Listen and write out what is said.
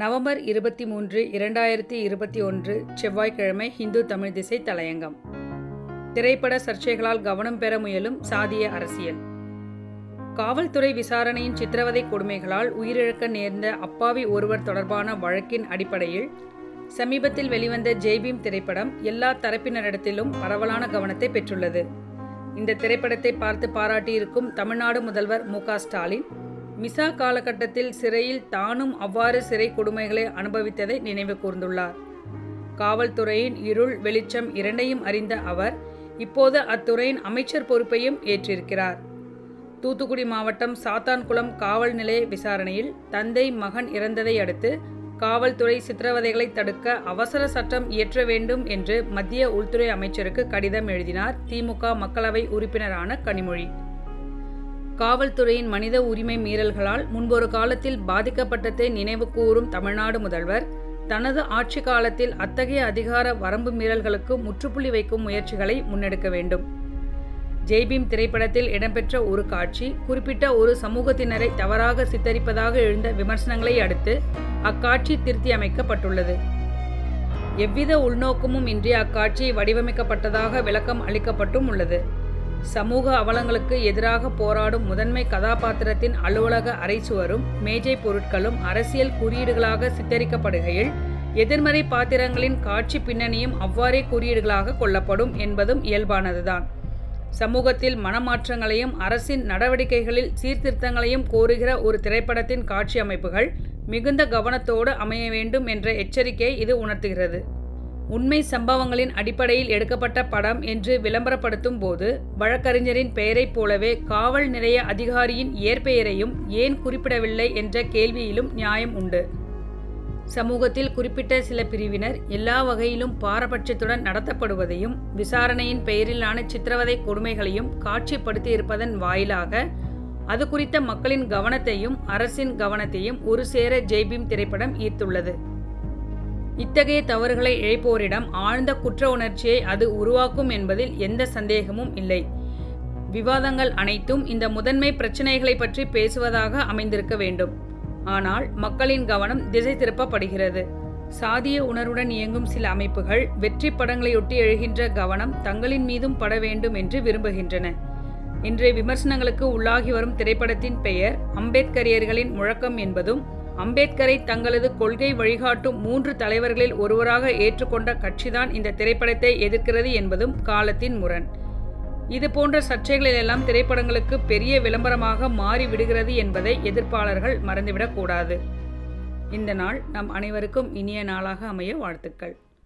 November இருபத்தி மூன்று இரண்டாயிரத்தி இருபத்தி ஒன்று செவ்வாய்க்கிழமை ஹிந்து தமிழ் திசை தலையங்கம். திரைப்பட சர்ச்சைகளால் கவனம் பெற முயலும் சாதிய அரசியல். காவல்துறை விசாரணையின் சித்திரவதை கொடுமைகளால் உயிரிழக்க நேர்ந்த அப்பாவி ஒருவர் தொடர்பான வழக்கின் அடிப்படையில் சமீபத்தில் வெளிவந்த ஜெய்பீம் திரைப்படம் எல்லா தரப்பினரிடத்திலும் பரவலான கவனத்தை பெற்றுள்ளது. இந்த திரைப்படத்தை பார்த்து பாராட்டியிருக்கும் தமிழ்நாடு முதல்வர் மு ஸ்டாலின் மிசா காலகட்டத்தில் சிறையில் தானும் அவ்வாறு சிறை கொடுமைகளை அனுபவித்ததை நினைவு கூர்ந்துள்ளார். காவல்துறையின் இருள் வெளிச்சம் இரண்டையும் அறிந்த அவர் இப்போது அத்துறையின் அமைச்சர் பொறுப்பையும் ஏற்றிருக்கிறார். தூத்துக்குடி மாவட்டம் சாத்தான்குளம் காவல் நிலைய விசாரணையில் தந்தை மகன் இறந்ததை அடுத்து காவல்துறை சித்திரவதைகளை தடுக்க அவசர சட்டம் இயற்ற வேண்டும் என்று மத்திய உள்துறை அமைச்சருக்கு கடிதம் எழுதினார் திமுக மக்களவை உறுப்பினரான கனிமொழி. காவல்துறையின் மனித உரிமை மீறல்களால் முன்பொரு காலத்தில் பாதிக்கப்பட்டதை நினைவு கூறும் தமிழ்நாடு முதல்வர் தனது ஆட்சி காலத்தில் அத்தகைய அதிகார வரம்பு மீறல்களுக்கு முற்றுப்புள்ளி வைக்கும் முயற்சிகளை முன்னெடுக்க வேண்டும். ஜெய்பீம் திரைப்படத்தில் இடம்பெற்ற ஒரு காட்சி குறிப்பிட்ட ஒரு சமூகத்தினரை தவறாக சித்தரிப்பதாக எழுந்த விமர்சனங்களை அடுத்து அக்காட்சி திருத்தி அமைக்கப்பட்டுள்ளது எவ்வித உள்நோக்கமும் இன்றி அக்காட்சி வடிவமைக்கப்பட்டதாக விளக்கம் அளிக்கப்பட்டும் உள்ளது. சமூக அவலங்களுக்கு எதிராக போராடும் முதன்மை கதாபாத்திரத்தின் அலுவலக அரைச்சுவரும் மேஜை பொருட்களும் அரசியல் குறியீடுகளாக சித்தரிக்கப்படுகையில் எதிர்மறை பாத்திரங்களின் காட்சி பின்னணியும் அவ்வாறே குறியீடுகளாக கொள்ளப்படும் என்பதும் இயல்பானதுதான். சமூகத்தில் மனமாற்றங்களையும் அரசின் நடவடிக்கைகளில் சீர்திருத்தங்களையும் கோருகிற ஒரு திரைப்படத்தின் காட்சி அமைப்புகள் மிகுந்த கவனத்தோடு அமைய வேண்டும் என்ற எச்சரிக்கையை இது உணர்த்துகிறது. உண்மை சம்பவங்களின் அடிப்படையில் எடுக்கப்பட்ட படம் என்று விளம்பரப்படுத்தும் போது வழக்கறிஞரின் பெயரைப் போலவே காவல் நிலைய அதிகாரியின் இயற்பெயரையும் ஏன் குறிப்பிடவில்லை என்ற கேள்வியிலும் நியாயம் உண்டு. சமூகத்தில் குறிப்பிட்ட சில பிரிவினர் எல்லா வகையிலும் பாரபட்சத்துடன் நடத்தப்படுவதையும் விசாரணையின் பெயரிலான சித்திரவதை கொடுமைகளையும் காட்சிப்படுத்தியிருப்பதன் வாயிலாக அது குறித்த மக்களின் கவனத்தையும் அரசின் கவனத்தையும் ஒரு சேர ஜெய்பீம் திரைப்படம் ஈர்த்துள்ளது. இத்தகைய தவறுகளை இழைப்போரிடம் ஆழ்ந்த குற்ற உணர்ச்சியை அது உருவாக்கும் என்பதில் எந்த சந்தேகமும் இல்லை. விவாதங்கள் அனைத்தும் இந்த முதன்மை பிரச்சனைகளை பற்றி பேசுவதாக அமைந்திருக்க வேண்டும். ஆனால் மக்களின் கவனம் திசை திருப்பப்படுகிறது. சாதிய உணர்வுடன் இயங்கும் சில அமைப்புகள் வெற்றி படங்களையொட்டி எழுகின்ற கவனம் தங்களின் மீதும் பட வேண்டும் என்று விரும்புகின்றன. இன்றைய விமர்சனங்களுக்கு உள்ளாகி வரும் திரைப்படத்தின் பெயர் அம்பேத்கரியர்களின் முழக்கம் என்பதும் அம்பேத்கரை தங்களது கொள்கை வழிகாட்டும் மூன்று தலைவர்களில் ஒருவராக ஏற்றுக்கொண்ட கட்சிதான் இந்த திரைப்படத்தை எதிர்க்கிறது என்பதும் காலத்தின் முரண். இது போன்ற சர்ச்சைகளிலெல்லாம் திரைப்படங்களுக்கு பெரிய விளம்பரமாக மாறிவிடுகிறது என்பதை எதிர்ப்பாளர்கள் மறந்துவிடக்கூடாது. இந்த நாள் நம் அனைவருக்கும் இனிய நாளாக அமைய வாழ்த்துக்கள்.